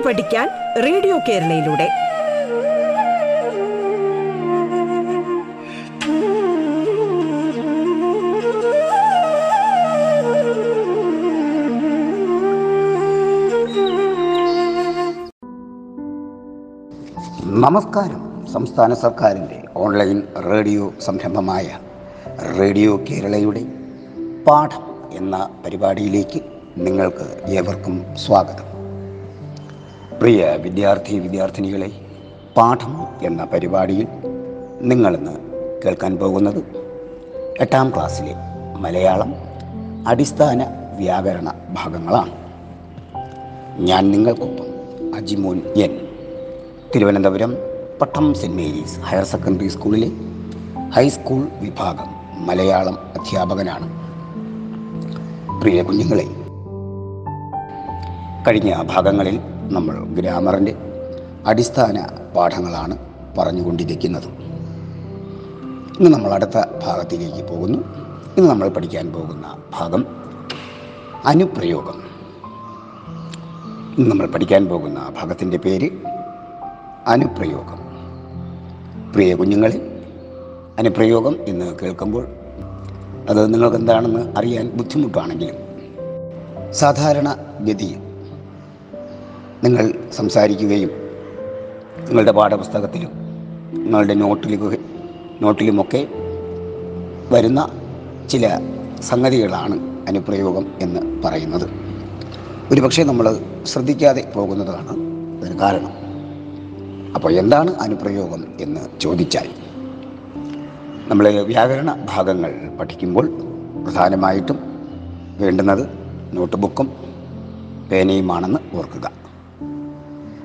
കേട്ടു പഠിക്കാൻ റേഡിയോ കേരളയിലൂടെ. നമസ്കാരം. സംസ്ഥാന സർക്കാരിന്റെ ഓൺലൈൻ റേഡിയോ സംരംഭമായ റേഡിയോ കേരളയുടെ പാഠം എന്ന പരിപാടിയിലേക്ക് നിങ്ങൾക്ക് ഏവർക്കും സ്വാഗതം. പ്രിയ വിദ്യാർത്ഥി വിദ്യാർത്ഥിനികളെ പാഠം എന്ന പരിപാടിയിൽ നിങ്ങളിന്ന് കേൾക്കാൻ പോകുന്നത് എട്ടാം ക്ലാസ്സിലെ മലയാളം അടിസ്ഥാന വ്യാകരണ ഭാഗങ്ങളാണ്. ഞാൻ നിങ്ങൾക്കൊപ്പം അജിമോൻ എൻ. തിരുവനന്തപുരം പട്ടം സെന്റ് മേരീസ് ഹയർ സെക്കൻഡറി സ്കൂളിലെ ഹൈസ്കൂൾ വിഭാഗം മലയാളം അധ്യാപകനാണ്. പ്രിയ കുഞ്ഞുങ്ങളെ കഴിഞ്ഞ ഭാഗങ്ങളിൽ നമ്മൾ ഗ്രാമറിന്റെ അടിസ്ഥാന പാഠങ്ങളാണ് പറഞ്ഞുകൊണ്ടിരിക്കുന്നത്. ഇന്ന് നമ്മൾ അടുത്ത ഭാഗത്തിലേക്ക് പോകുന്നു. ഇന്ന് നമ്മൾ പഠിക്കാൻ പോകുന്ന ഭാഗം അനുപ്രയോഗം. ഇന്ന് നമ്മൾ പഠിക്കാൻ പോകുന്ന ഭാഗത്തിന്റെ പേര് അനുപ്രയോഗം. പ്രിയ കുഞ്ഞുങ്ങളെ അനുപ്രയോഗം എന്ന് കേൾക്കുമ്പോൾ അത് നിങ്ങൾക്ക് എന്താണെന്ന് അറിയാൻ ബുദ്ധിമുട്ടാണെങ്കിലും സാധാരണ ഗതിയിൽ നിങ്ങൾ സംസാരിക്കുകയും നിങ്ങളുടെ പാഠപുസ്തകത്തിലും നിങ്ങളുടെ നോട്ടിലും നോട്ടിലുമൊക്കെ വരുന്ന ചില സംഗതികളാണ് അനുപ്രയോഗം എന്ന് പറയുന്നത്. ഒരുപക്ഷെ നമ്മൾ ശ്രദ്ധിക്കാതെ പോകുന്നതാണ് അതിന് കാരണം. അപ്പോൾ എന്താണ് അനുപ്രയോഗം എന്ന് ചോദിച്ചാൽ നമ്മൾ വ്യാകരണ ഭാഗങ്ങൾ പഠിക്കുമ്പോൾ പ്രധാനമായിട്ടും വേണ്ടുന്നത് നോട്ട് ബുക്കും പേനയുമാണെന്ന് ഓർക്കുക.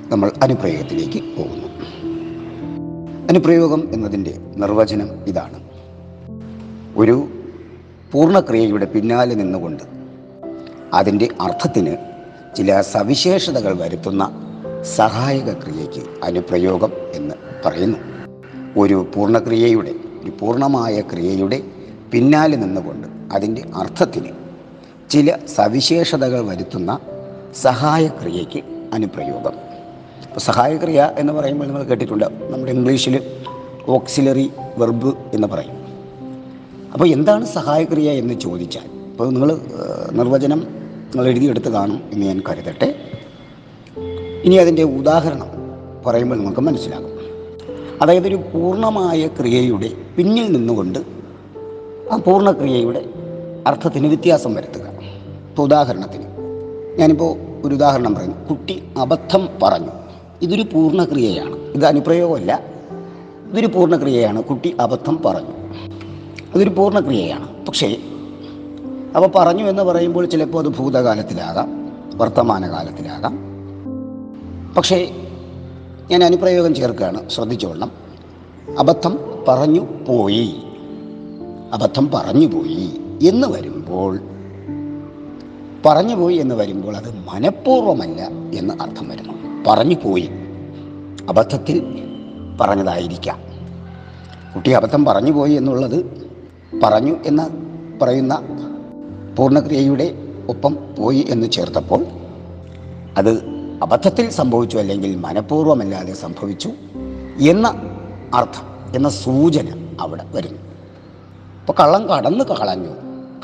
നമ്മൾ അനുപ്രയോഗത്തിലേക്ക് പോകുന്നു. അനുപ്രയോഗം എന്നതിന്റെ നിർവചനം ഇതാണ്. ഒരു പൂർണക്രിയയുടെ പിന്നാലെ നിന്നുകൊണ്ട് അതിന്റെ അർത്ഥത്തിന് ചില സവിശേഷതകൾ വരുത്തുന്ന സഹായക ക്രിയയ്ക്ക് അനുപ്രയോഗം എന്ന് പറയുന്നു. ഒരു പൂർണക്രിയയുടെ ഒരു പൂർണമായ ക്രിയയുടെ പിന്നാലെ നിന്നുകൊണ്ട് അതിന്റെ അർത്ഥത്തിന് ചില സവിശേഷതകൾ വരുത്തുന്ന സഹായക്രിയയ്ക്ക് അനുപ്രയോഗം. സഹായക്രിയ എന്ന് പറയുമ്പോൾ നമ്മൾ കേട്ടിട്ടുണ്ട്. നമ്മുടെ ഇംഗ്ലീഷിൽ ഓക്സിലറി വെർബ് എന്ന് പറയും. അപ്പോൾ എന്താണ് സഹായക്രിയ എന്ന് ചോദിച്ചാൽ അപ്പോൾ നിങ്ങൾ നിർവചനം നിങ്ങൾ എഴുതിയെടുത്ത് കാണും എന്ന് ഞാൻ കരുതട്ടെ. ഇനി അതിന്റെ ഉദാഹരണം പറയുമ്പോൾ നിങ്ങൾക്ക് മനസ്സിലാകും. അതായത് ഒരു പൂർണമായ ക്രിയയുടെ പിന്നിൽ നിന്നുകൊണ്ട് ആ പൂർണക്രിയയുടെ അർത്ഥത്തിന് വ്യത്യാസം വരുത്തുക. ഇപ്പോൾ ഉദാഹരണത്തിന് ഞാനിപ്പോൾ ഒരു ഉദാഹരണം പറയുന്നു. കുട്ടി അബദ്ധം പറഞ്ഞു. ഇതൊരു പൂർണക്രിയയാണ്. ഇത് അനുപ്രയോഗമല്ല. ഇതൊരു പൂർണക്രിയയാണ്. കുട്ടി അബദ്ധം പറഞ്ഞു. അതൊരു പൂർണക്രിയയാണ്. പക്ഷേ അപ്പോൾ പറഞ്ഞു എന്ന് പറയുമ്പോൾ ചിലപ്പോൾ അത് ഭൂതകാലത്തിലാകാം വർത്തമാനകാലത്തിലാകാം. പക്ഷേ ഞാൻ അനുപ്രയോഗം ചേർക്കുകയാണ്. ശ്രദ്ധിച്ചോളണം. അബദ്ധം പറഞ്ഞു പോയി. അബദ്ധം പറഞ്ഞു പോയി എന്ന് വരുമ്പോൾ പറഞ്ഞു പോയി എന്ന് വരുമ്പോൾ അത് മനഃപൂർവമല്ല എന്ന് അർത്ഥം വരുന്നു. പറഞ്ഞു പോയി. അബദ്ധത്തിൽ പറഞ്ഞതായിരിക്കാം. കുട്ടി അബദ്ധം പറഞ്ഞു പോയി എന്നുള്ളത് പറഞ്ഞു എന്ന് പറയുന്ന പൂർണക്രിയയുടെ ഒപ്പം പോയി എന്ന് ചേർത്തപ്പോൾ അത് അബദ്ധത്തിൽ സംഭവിച്ചു അല്ലെങ്കിൽ മനഃപൂർവമല്ലാതെ സംഭവിച്ചു എന്ന അർത്ഥം എന്ന സൂചന അവിടെ വരുന്നു. അപ്പോൾ കള്ളൻ കടന്ന് കളഞ്ഞു.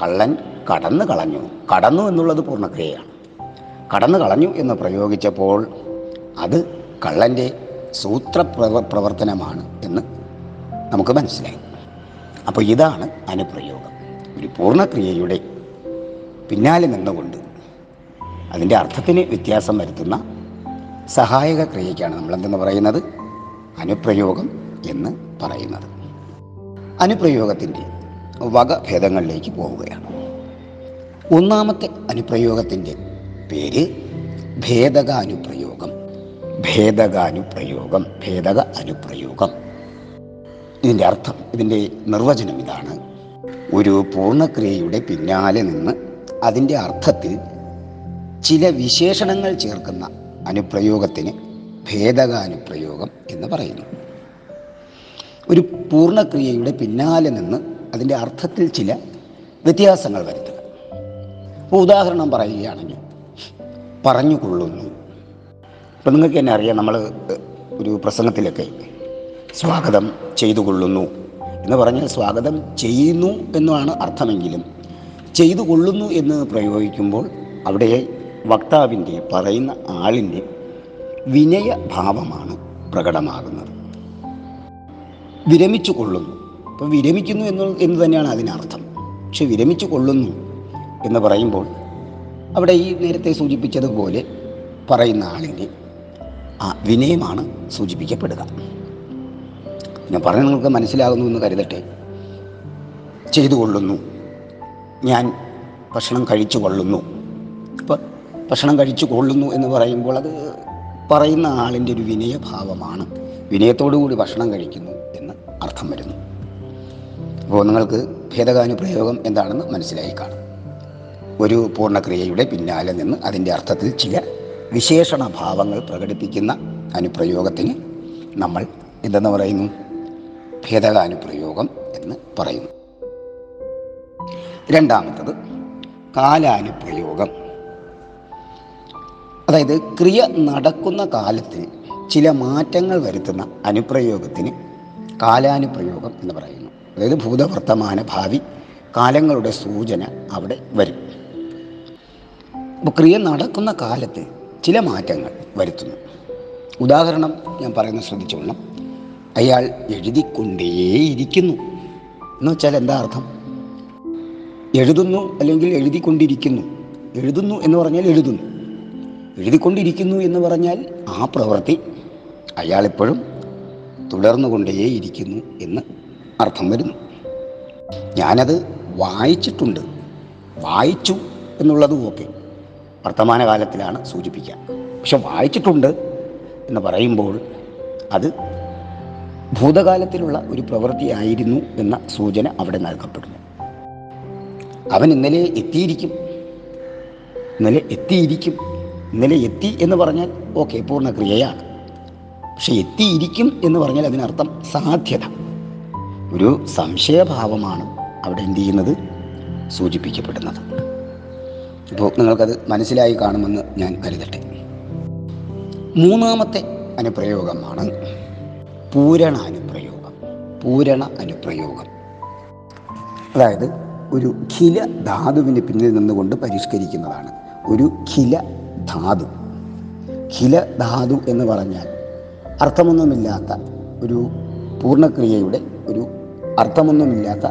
കള്ളൻ കടന്ന് കളഞ്ഞു. കടന്നു എന്നുള്ളത് പൂർണക്രിയയാണ്. കടന്നു കളഞ്ഞു എന്ന് പ്രയോഗിച്ചപ്പോൾ അത് കള്ളന്റെ സൂത്ര പ്രവർത്തനമാണ് എന്ന് നമുക്ക് മനസ്സിലായി. അപ്പോൾ ഇതാണ് അനുപ്രയോഗം. ഒരു പൂർണക്രിയയുടെ പിന്നാലെ നിന്നുകൊണ്ട് അതിന്റെ അർത്ഥത്തിന് വ്യത്യാസം വരുത്തുന്ന സഹായക ക്രിയയ്ക്കാണ് നമ്മൾ എന്തെന്ന് പറയുന്നത്? അനുപ്രയോഗം എന്ന് പറയുന്നത്. അനുപ്രയോഗത്തിന്റെ വകഭേദങ്ങളിലേക്ക് പോവുകയാണ്. ഒന്നാമത്തെ അനുപ്രയോഗത്തിന്റെ പേര് ഭേദക അനുപ്രയോഗം ഭേദക അനുപ്രയോഗം ഭേദക അനുപ്രയോഗം. ഇതിന്റെ അർത്ഥം ഇതിന്റെ നിർവചനം ഇതാണ്. ഒരു പൂർണക്രിയയുടെ പിന്നാലെ നിന്ന് അതിന്റെ അർത്ഥത്തിൽ ചില വിശേഷണങ്ങൾ ചേർക്കുന്ന അനുപ്രയോഗത്തിന് ഭേദകാനുപ്രയോഗം എന്ന് പറയുന്നു. ഒരു പൂർണക്രിയയുടെ പിന്നാലെ നിന്ന് അതിന്റെ അർത്ഥത്തിൽ ചില വ്യത്യാസങ്ങൾ വരുത്തുക. ഉദാഹരണം പറയുകയാണെങ്കിൽ പറഞ്ഞുകൊള്ളുന്നു. ഇപ്പം നിങ്ങൾക്ക് തന്നെ അറിയാം നമ്മൾ ഒരു പ്രസംഗത്തിലൊക്കെ സ്വാഗതം ചെയ്തു കൊള്ളുന്നു എന്ന് പറഞ്ഞാൽ സ്വാഗതം ചെയ്യുന്നു എന്നാണ് അർത്ഥമെങ്കിലും ചെയ്തു കൊള്ളുന്നു എന്ന് പ്രയോഗിക്കുമ്പോൾ അവിടെ വക്താവിന്റെ പറയുന്ന ആളിന്റെ വിനയഭാവമാണ് പ്രകടമാകുന്നത്. വിരമിച്ചു കൊള്ളുന്നു അപ്പോൾ വിരമിക്കുന്നു എന്ന് എന്ന് തന്നെയാണ് അതിനർത്ഥം. പക്ഷെ വിരമിച്ചു കൊള്ളുന്നു എന്ന് പറയുമ്പോൾ അവിടെ ഈ നേരത്തെ സൂചിപ്പിച്ചതുപോലെ പറയുന്ന ആളിന്റെ ആ വിനയമാണ് സൂചിപ്പിക്കപ്പെടുക. ഞാൻ പറഞ്ഞ നിങ്ങൾക്ക് മനസ്സിലാകുന്നു എന്ന് കരുതട്ടെ. ചെയ്തു കൊള്ളുന്നു ഞാൻ ഭക്ഷണം കഴിച്ചു കൊള്ളുന്നു അപ്പോൾ ഭക്ഷണം കഴിച്ചു കൊള്ളുന്നു എന്ന് പറയുമ്പോൾ അത് പറയുന്ന ആളിന്റെ ഒരു വിനയഭാവമാണ്. വിനയത്തോടുകൂടി ഭക്ഷണം കഴിക്കുന്നു എന്ന് അർത്ഥം വരുന്നു. അപ്പോൾ നിങ്ങൾക്ക് ഭേദകാനുപ്രയോഗം എന്താണെന്ന് മനസ്സിലായി കാണും. ഒരു പൂർണക്രിയയുടെ പിന്നാലെ നിന്ന് അതിന്റെ അർത്ഥത്തിൽ ചില വിശേഷണ ഭാവങ്ങൾ പ്രകടിപ്പിക്കുന്ന അനുപ്രയോഗത്തിന് നമ്മൾ എന്തെന്ന് പറയുന്നു? ഭേദകാനുപ്രയോഗം എന്ന് പറയുന്നു. രണ്ടാമത്തത് കാലാനുപ്രയോഗം. അതായത് ക്രിയ നടക്കുന്ന കാലത്തിൽ ചില മാറ്റങ്ങൾ വരുത്തുന്ന അനുപ്രയോഗത്തിന് കാലാനുപ്രയോഗം എന്ന് പറയുന്നു. അതായത് ഭൂതവർത്തമാന ഭാവി കാലങ്ങളുടെ സൂചന അവിടെ വരും. അപ്പോൾ ക്രിയ നടക്കുന്ന കാലത്ത് ചില മാറ്റങ്ങൾ വരുത്തുന്നു. ഉദാഹരണം ഞാൻ പറയുന്നത് ശ്രദ്ധിച്ചോളണം അയാൾ എഴുതിക്കൊണ്ടേയിരിക്കുന്നു. എന്ന് വെച്ചാൽ എന്താ അർത്ഥം? എഴുതുന്നു അല്ലെങ്കിൽ എഴുതിക്കൊണ്ടിരിക്കുന്നു. എഴുതുന്നു എന്ന് പറഞ്ഞാൽ എഴുതുന്നു. എഴുതിക്കൊണ്ടിരിക്കുന്നു എന്ന് പറഞ്ഞാൽ ആ പ്രവൃത്തി അയാളെപ്പോഴും തുടർന്നുകൊണ്ടേയിരിക്കുന്നു എന്ന് അർത്ഥം വരുന്നു. ഞാനത് വായിച്ചിട്ടുണ്ട്. വായിച്ചു എന്നുള്ളതും ഓക്കെ. വർത്തമാനകാലത്തിലാണ് സൂചിപ്പിക്കുക. പക്ഷെ വായിച്ചിട്ടുണ്ട് എന്ന് പറയുമ്പോൾ അത് ഭൂതകാലത്തിലുള്ള ഒരു പ്രവൃത്തിയായിരുന്നു എന്ന സൂചന അവിടെ നൽകപ്പെടുന്നു. അവൻ ഇന്നലെ എത്തിയിരിക്കും. ഇന്നലെ എത്തിയിരിക്കും. ഇന്നലെ എത്തി എന്ന് പറഞ്ഞാൽ ഓക്കെ പൂർണക്രിയയാണ്. പക്ഷെ എത്തിയിരിക്കും എന്ന് പറഞ്ഞാൽ അതിനർത്ഥം സാധ്യത. ഒരു സംശയഭാവമാണ് അവിടെ എന്ത് ചെയ്യുന്നത്? സൂചിപ്പിക്കപ്പെടുന്നത്. ഇപ്പോൾ നിങ്ങൾക്കത് മനസ്സിലായി കാണുമെന്ന് ഞാൻ കരുതട്ടെ. മൂന്നാമത്തെ അനുപ്രയോഗമാണ് പൂരണ അനുപ്രയോഗം. പൂരണ അനുപ്രയോഗം. അതായത് ഒരു ഖില ധാതുവിന് പിന്നിൽ നിന്നുകൊണ്ട് പരിഷ്കരിക്കുന്നതാണ്. ഒരു ഖില ധാതു. ഖില ധാതു എന്ന് പറഞ്ഞാൽ അർത്ഥമൊന്നുമില്ലാത്ത ഒരു പൂർണക്രിയയുടെ ഒരു അർത്ഥമൊന്നുമില്ലാത്ത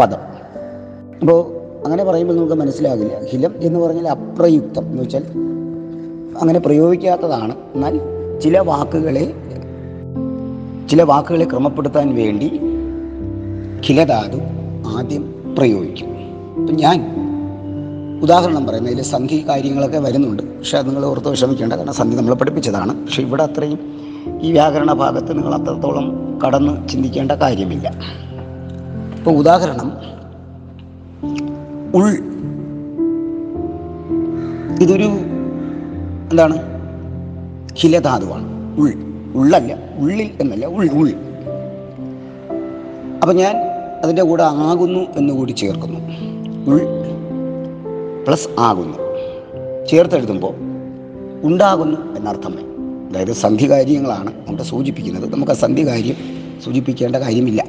പദം. അപ്പോൾ അങ്ങനെ പറയുമ്പോൾ നമുക്ക് മനസ്സിലാകില്ല. ഹിലം എന്ന് പറഞ്ഞാൽ അപ്രയുക്തം എന്ന് വെച്ചാൽ അങ്ങനെ പ്രയോഗിക്കാത്തതാണ്. എന്നാൽ ചില വാക്കുകളെ ചില വാക്കുകളെ ക്രമപ്പെടുത്താൻ വേണ്ടി ഖിലധാതു ആദ്യം പ്രയോഗിക്കും. അപ്പം ഞാൻ ഉദാഹരണം പറയുന്നത് അതിൽ സന്ധി കാര്യങ്ങളൊക്കെ വരുന്നുണ്ട്. പക്ഷേ അത് നിങ്ങൾ ഓർത്ത് വിഷമിക്കേണ്ട കാരണം സന്ധി നമ്മൾ പഠിപ്പിച്ചതാണ്. പക്ഷേ ഇവിടെ അത്രയും ഈ വ്യാകരണ ഭാഗത്ത് നിങ്ങൾ അത്രത്തോളം കടന്ന് ചിന്തിക്കേണ്ട കാര്യമില്ല. ഇപ്പോൾ ഉദാഹരണം ഉൾ. ഇതൊരു എന്താണ്? ഹിലധാതുവാണ് ഉൾ. ഉള്ളല്ല ഉള്ളിൽ എന്നല്ല ഉൾ ഉൾ. അപ്പം ഞാൻ അതിന്റെ കൂടെ ആകുന്നു എന്ന് കൂടി ചേർക്കുന്നു. ഉൾ പ്ലസ് ആകുന്നു. ചേർത്തെഴുതുമ്പോൾ ഉണ്ടാകുന്നു എന്നർത്ഥം. അതായത് സന്ധികാര്യങ്ങളാണ് അവിടെ സൂചിപ്പിക്കുന്നത്. നമുക്ക് ആ സന്ധികാര്യം സൂചിപ്പിക്കേണ്ട കാര്യമില്ല.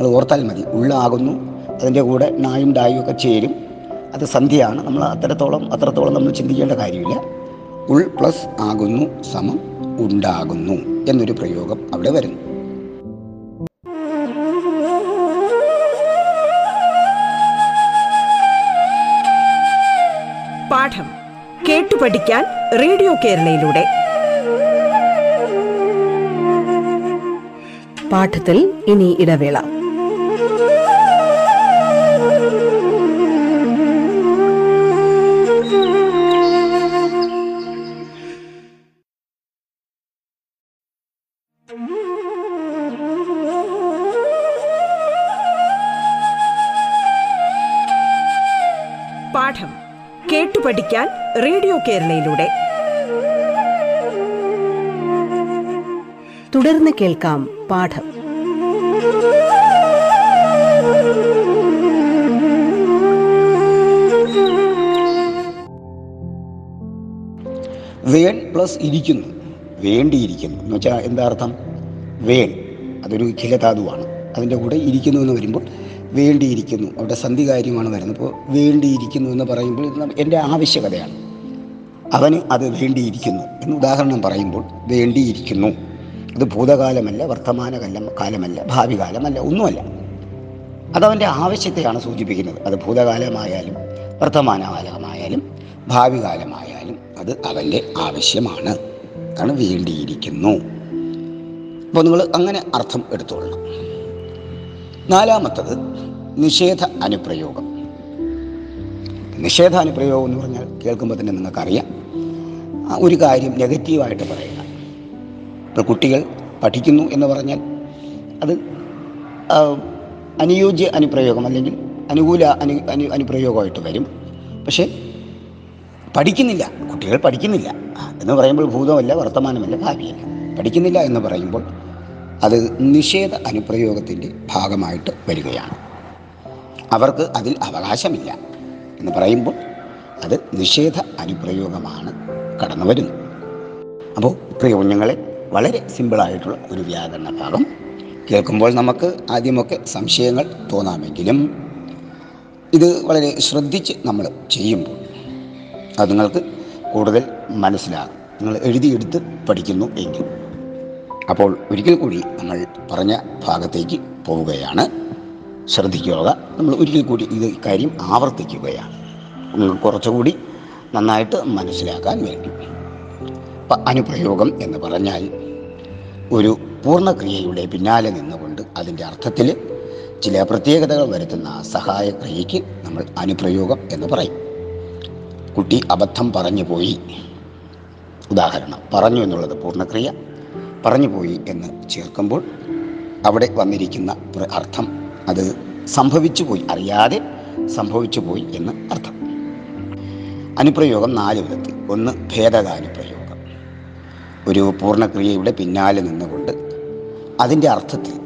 അത് ഓർത്താൽ മതി. ഉള്ളാകുന്നു അതിന്റെ കൂടെ നായും ഡായും ഒക്കെ ചേരും. അത് സന്ധ്യയാണ്. നമ്മൾ അത്രത്തോളം അത്രത്തോളം നമ്മൾ ചിന്തിക്കേണ്ട കാര്യമില്ല. ഉൾ പ്ലസ് ആകുന്നു സമം ഉണ്ടാകുന്നു എന്നൊരു പ്രയോഗം അവിടെ വരുന്നു. പാഠം കേട്ടു പഠിക്കാൻ റേഡിയോ കേരളയിലൂടെ. പാഠത്തിൽ ഇനി ഇടവേള. കേരളയിലൂടെ. തുടർന്ന് കേൾക്കാം പാഠം. വേൺ പ്ലസ് ഇരിക്കുന്നു. വേണ്ടിയിരിക്കുന്നു. എന്ന് വെച്ചാൽ എന്താ അർത്ഥം? വേൺ. അതൊരു ഖിലധാതുവാണ് അതിന്റെ കൂടെ ഇരിക്കുന്നു എന്ന് വരുമ്പോൾ വേണ്ടിയിരിക്കുന്നു. അവിടെ സന്ധി കാര്യമാണ് വരുന്നത്. അപ്പോൾ വേണ്ടിയിരിക്കുന്നു എന്ന് പറയുമ്പോൾ എന്റെ ആവശ്യകതയാണ്. അവന് അത് വേണ്ടിയിരിക്കുന്നു. എന്ന് ഉദാഹരണം പറയുമ്പോൾ വേണ്ടിയിരിക്കുന്നു. അത് ഭൂതകാലമല്ല വർത്തമാന കാലം കാലമല്ല ഭാവി കാലമല്ല ഒന്നുമല്ല അതവന്റെ ആവശ്യത്തെയാണ് സൂചിപ്പിക്കുന്നത്. അത് ഭൂതകാലമായാലും വർത്തമാനകാലമായാലും ഭാവി കാലമായാലും അത് അവന്റെ ആവശ്യമാണ്. അതാണ് വേണ്ടിയിരിക്കുന്നു. അപ്പോൾ നിങ്ങൾ അങ്ങനെ അർത്ഥം എടുത്തോളണം. നാലാമത്തത് നിഷേധ അനുപ്രയോഗം. നിഷേധ അനുപ്രയോഗം എന്ന് പറഞ്ഞാൽ കേൾക്കുമ്പോൾ തന്നെ നിങ്ങൾക്കറിയാം. ഒരു കാര്യം നെഗറ്റീവായിട്ട് പറയുക. ഇപ്പോൾ കുട്ടികൾ പഠിക്കുന്നു എന്ന് പറഞ്ഞാൽ അത് അനുയോജ്യ അനുപ്രയോഗം അല്ലെങ്കിൽ അനുകൂല അനു അനു അനുപ്രയോഗമായിട്ട് വരും. പക്ഷേ പഠിക്കുന്നില്ല കുട്ടികൾ പഠിക്കുന്നില്ല. എന്ന് പറയുമ്പോൾ ഭൂതമല്ല വർത്തമാനമല്ല ഭാവിയല്ല. പഠിക്കുന്നില്ല എന്ന് പറയുമ്പോൾ അത് നിഷേധ അനുപ്രയോഗത്തിന്റെ ഭാഗമായിട്ട് വരികയാണ്. അവർക്ക് അതിൽ അവകാശമില്ല എന്ന് പറയുമ്പോൾ അത് നിഷേധ അനുപ്രയോഗമാണ് കടന്നു വരുന്നു. അപ്പോൾ പ്രിയ കുഞ്ഞുങ്ങളെ വളരെ സിമ്പിളായിട്ടുള്ള ഒരു വ്യാകരണ ഭാഗം. കേൾക്കുമ്പോൾ നമുക്ക് ആദ്യമൊക്കെ സംശയങ്ങൾ തോന്നാമെങ്കിലും ഇത് വളരെ ശ്രദ്ധിച്ച് നമ്മൾ ചെയ്യുമ്പോൾ അത് നിങ്ങൾക്ക് കൂടുതൽ മനസ്സിലാകും. നിങ്ങൾ എഴുതിയെടുത്ത് പഠിക്കുന്നു എങ്കിൽ. അപ്പോൾ ഒരിക്കൽ കൂടി നമ്മൾ പറഞ്ഞ ഭാഗത്തേക്ക് പോവുകയാണ്. ശ്രദ്ധിക്കുക. നമ്മൾ ഒരിക്കൽ കൂടി ഇത് കാര്യം ആവർത്തിക്കുകയാണ്. നിങ്ങൾ കുറച്ചുകൂടി നന്നായിട്ട് മനസ്സിലാക്കാൻ വേണ്ടി. അനുപ്രയോഗം എന്ന് പറഞ്ഞാൽ ഒരു പൂർണക്രിയയുടെ പിന്നാലെ നിന്നുകൊണ്ട് അതിന്റെ അർത്ഥത്തിൽ ചില പ്രത്യേകതകൾ വരുത്തുന്ന സഹായക്രിയയ്ക്ക് നമ്മൾ അനുപ്രയോഗം എന്ന് പറയും. കുട്ടി അബദ്ധം പറഞ്ഞു പോയി. ഉദാഹരണം പറഞ്ഞു എന്നുള്ളത് പൂർണക്രിയ പറഞ്ഞു പോയി എന്ന് ചേർക്കുമ്പോൾ അവിടെ വന്നിരിക്കുന്ന അർത്ഥം അത് സംഭവിച്ചു പോയി അറിയാതെ സംഭവിച്ചു പോയി എന്ന് അർത്ഥം. അനുപ്രയോഗം നാല് വിധത്തിൽ. ഒന്ന് ഭേദകാനുപ്രയോഗം. ഒരു പൂർണക്രിയയുടെ പിന്നാലെ നിന്നുകൊണ്ട് അതിന്റെ അർത്ഥത്തിൽ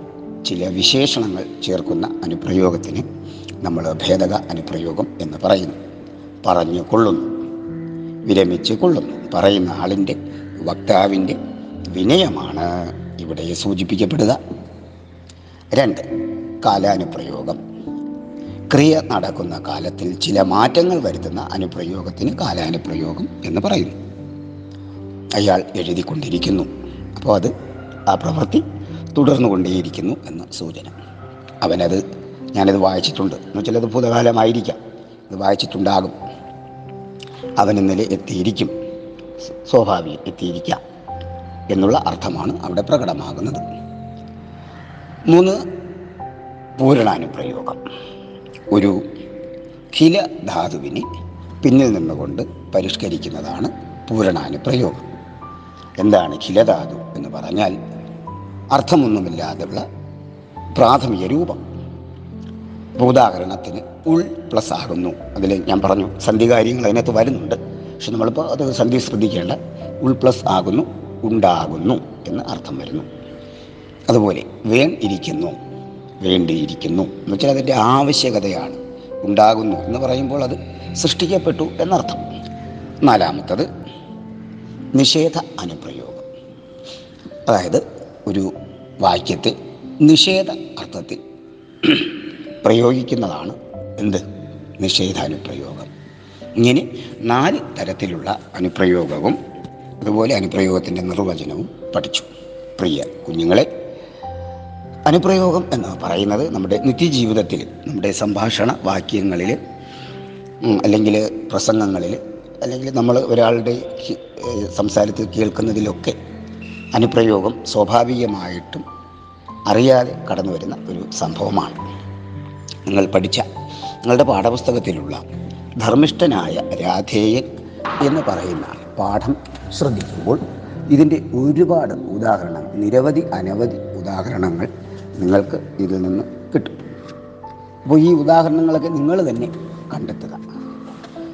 ചില വിശേഷണങ്ങൾ ചേർക്കുന്ന അനുപ്രയോഗത്തിന് നമ്മൾ ഭേദക അനുപ്രയോഗം എന്ന് പറയുന്നു. പറഞ്ഞു കൊള്ളുന്നു വിരമിച്ച് കൊള്ളുന്നു പറയുന്ന ആളിന്റെ വക്താവിന്റെ വിനയമാണ് ഇവിടെ സൂചിപ്പിക്കപ്പെടുക. രണ്ട് കാലാനുപ്രയോഗം. ക്രിയ നടക്കുന്ന കാലത്തിൽ ചില മാറ്റങ്ങൾ വരുത്തുന്ന അനുപ്രയോഗത്തിന് കാലാനുപ്രയോഗം എന്ന് പറയുന്നു. അയാൾ എഴുതിക്കൊണ്ടിരിക്കുന്നു. അപ്പോൾ അത് ആ പ്രവൃത്തി തുടർന്നു കൊണ്ടേയിരിക്കുന്നു എന്ന് സൂചന. അവനത് ഞാനത് വായിച്ചിട്ടുണ്ട്. എന്ന് വെച്ചാൽ അത് ഭൂതകാലമായിരിക്കാം. ഇത് വായിച്ചിട്ടുണ്ടാകും. അവൻ ഇന്നലെ എത്തിയിരിക്കും. സ്വാഭാവികം എത്തിയിരിക്കാം എന്നുള്ള അർത്ഥമാണ് അവിടെ പ്രകടമാകുന്നത്. മൂന്ന് പൂരണാനുപ്രയോഗം. ഒരു കില ധാതുവിനെ പിന്നിൽ നിന്നുകൊണ്ട് പരിഷ്കരിക്കുന്നതാണ് പൂരണാനുപ്രയോഗം എന്താണ് കിലധാതു എന്ന് പറഞ്ഞാൽ അർത്ഥമൊന്നുമില്ലാതെയുള്ള പ്രാഥമിക രൂപം. ഉദാഹരണത്തിന് ഉൾ പ്ലസ് ആകുന്നു. അതിൽ ഞാൻ പറഞ്ഞു സന്ധി കാര്യങ്ങൾ അതിനകത്ത് വരുന്നുണ്ട്. പക്ഷെ നമ്മളിപ്പോൾ അത് സന്ധി ശ്രദ്ധിക്കേണ്ട ഉൾ പ്ലസ് ആകുന്നു ഉണ്ടാകുന്നു എന്ന് അർത്ഥം വരുന്നു. അതുപോലെ വേൺ ഇരിക്കുന്നു. വേണ്ടിയിരിക്കുന്നു. എന്ന് വെച്ചാൽ അതിന്റെ ആവശ്യകതയാണ്. ഉണ്ടാകുന്നു എന്ന് പറയുമ്പോൾ അത് സൃഷ്ടിക്കപ്പെട്ടു എന്നർത്ഥം. നാലാമത്തത് നിഷേധ അനുപ്രയോഗം. അതായത് ഒരു വാക്യത്തെ നിഷേധ അർത്ഥത്തിൽ പ്രയോഗിക്കുന്നതാണ് എന്ത്? നിഷേധ അനുപ്രയോഗം ഇങ്ങനെ നാല് തരത്തിലുള്ള അനുപ്രയോഗവും അതുപോലെ അനുപ്രയോഗത്തിന്റെ നിർവചനവും പഠിച്ചു. പ്രിയ കുഞ്ഞുങ്ങളെ അനുപ്രയോഗം എന്ന് പറയുന്നത് നമ്മുടെ നിത്യജീവിതത്തിൽ നമ്മുടെ സംഭാഷണ വാക്യങ്ങളിൽ അല്ലെങ്കിൽ പ്രസംഗങ്ങളിൽ അല്ലെങ്കിൽ നമ്മൾ ഒരാളുടെ സംസാരത്തിൽ കേൾക്കുന്നതിലൊക്കെ അനുപ്രയോഗം സ്വാഭാവികമായിട്ടും അറിയാതെ കടന്നു വരുന്ന ഒരു സംഭവമാണ്. നിങ്ങൾ പഠിച്ച നിങ്ങളുടെ പാഠപുസ്തകത്തിലുള്ള ധർമ്മിഷ്ഠനായ രാധേയൻ എന്ന് പറയുന്ന പാഠം ശ്രദ്ധിക്കുമ്പോൾ ഇതിന്റെ ഒരുപാട് ഉദാഹരണങ്ങൾ നിരവധി അനവധി ഉദാഹരണങ്ങൾ നിങ്ങൾക്ക് ഇതിൽ നിന്ന് കിട്ടും. അപ്പോൾ ഈ ഉദാഹരണങ്ങളൊക്കെ നിങ്ങൾ തന്നെ കണ്ടെത്തുക.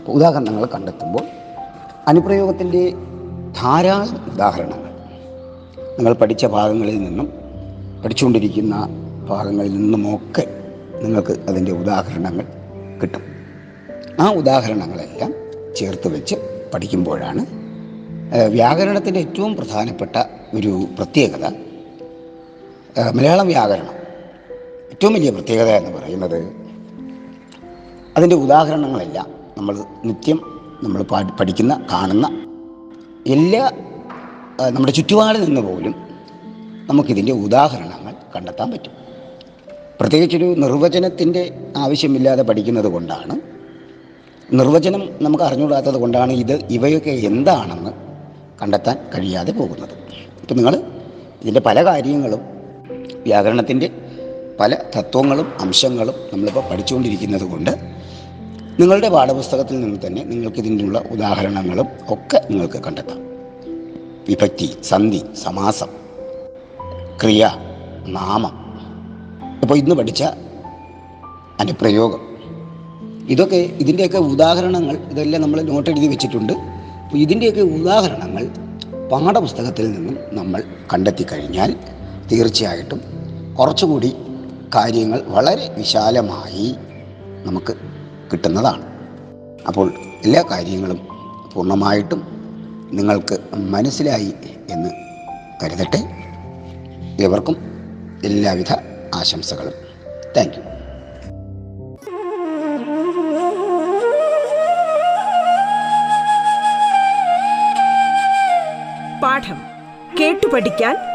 ഉദാഹരണങ്ങൾ കണ്ടെത്തുമ്പോൾ അനുപ്രയോഗത്തിന്റെ ധാരാളം ഉദാഹരണങ്ങൾ. നിങ്ങൾ പഠിച്ച ഭാഗങ്ങളിൽ നിന്നും പഠിച്ചുകൊണ്ടിരിക്കുന്ന ഭാഗങ്ങളിൽ നിന്നുമൊക്കെ നിങ്ങൾക്ക് അതിന്റെ ഉദാഹരണങ്ങൾ കിട്ടും. ആ ഉദാഹരണങ്ങളെല്ലാം ചേർത്ത് വെച്ച് പഠിക്കുമ്പോഴാണ് വ്യാകരണത്തിന്റെ ഏറ്റവും പ്രധാനപ്പെട്ട ഒരു പ്രത്യേകത മലയാളം വ്യാകരണം. ഏറ്റവും വലിയ പ്രത്യേകത എന്ന് പറയുന്നത് അതിന്റെ ഉദാഹരണങ്ങളെല്ലാം നമ്മൾ നിത്യം നമ്മൾ പഠിക്കുന്ന കാണുന്ന എല്ലാ നമ്മുടെ ചുറ്റുപാടിൽ നിന്ന് പോലും നമുക്കിതിന്റെ ഉദാഹരണങ്ങൾ കണ്ടെത്താൻ പറ്റും. പ്രത്യേകിച്ചൊരു നിർവചനത്തിന്റെ ആവശ്യമില്ലാതെ പഠിക്കുന്നത് കൊണ്ടാണ് നിർവചനം നമുക്ക് അറിഞ്ഞുകൂടാത്തത് കൊണ്ടാണ് ഇത് ഇവയൊക്കെ എന്താണെന്ന് കണ്ടെത്താൻ കഴിയാതെ പോകുന്നത്. ഇപ്പം നിങ്ങൾ ഇതിന്റെ പല കാര്യങ്ങളും വ്യാകരണത്തിന്റെ പല തത്വങ്ങളും അംശങ്ങളും നമ്മളിപ്പോൾ പഠിച്ചുകൊണ്ടിരിക്കുന്നത് കൊണ്ട് നിങ്ങളുടെ പാഠപുസ്തകത്തിൽ നിന്ന് തന്നെ നിങ്ങൾക്ക് ഇതിനുള്ള ഉദാഹരണങ്ങളും ഒക്കെ നിങ്ങൾക്ക് കണ്ടെത്താം. വിഭക്തി സന്ധി സമാസം ക്രിയ നാമം. ഇപ്പോൾ ഇന്ന് പഠിച്ച അനുപ്രയോഗം. ഇതൊക്കെ ഇതിന്റെയൊക്കെ ഉദാഹരണങ്ങൾ ഇതെല്ലാം നമ്മൾ നോട്ട് എഴുതി വെച്ചിട്ടുണ്ട്. അപ്പോൾ ഇതിന്റെയൊക്കെ ഉദാഹരണങ്ങൾ പാഠപുസ്തകത്തിൽ നിന്നും നമ്മൾ കണ്ടെത്തി കഴിഞ്ഞാൽ തീർച്ചയായിട്ടും കുറച്ചുകൂടി കാര്യങ്ങൾ വളരെ വിശാലമായി നമുക്ക് കിട്ടുന്നതാണ്. അപ്പോൾ എല്ലാ കാര്യങ്ങളും പൂർണമായിട്ടും നിങ്ങൾക്ക് മനസ്സിലായി എന്ന് കരുതട്ടെ. ഏവർക്കും എല്ലാവിധ ആശംസകളും. Thank you. പാഠം കേട്ടു പഠിക്കാൻ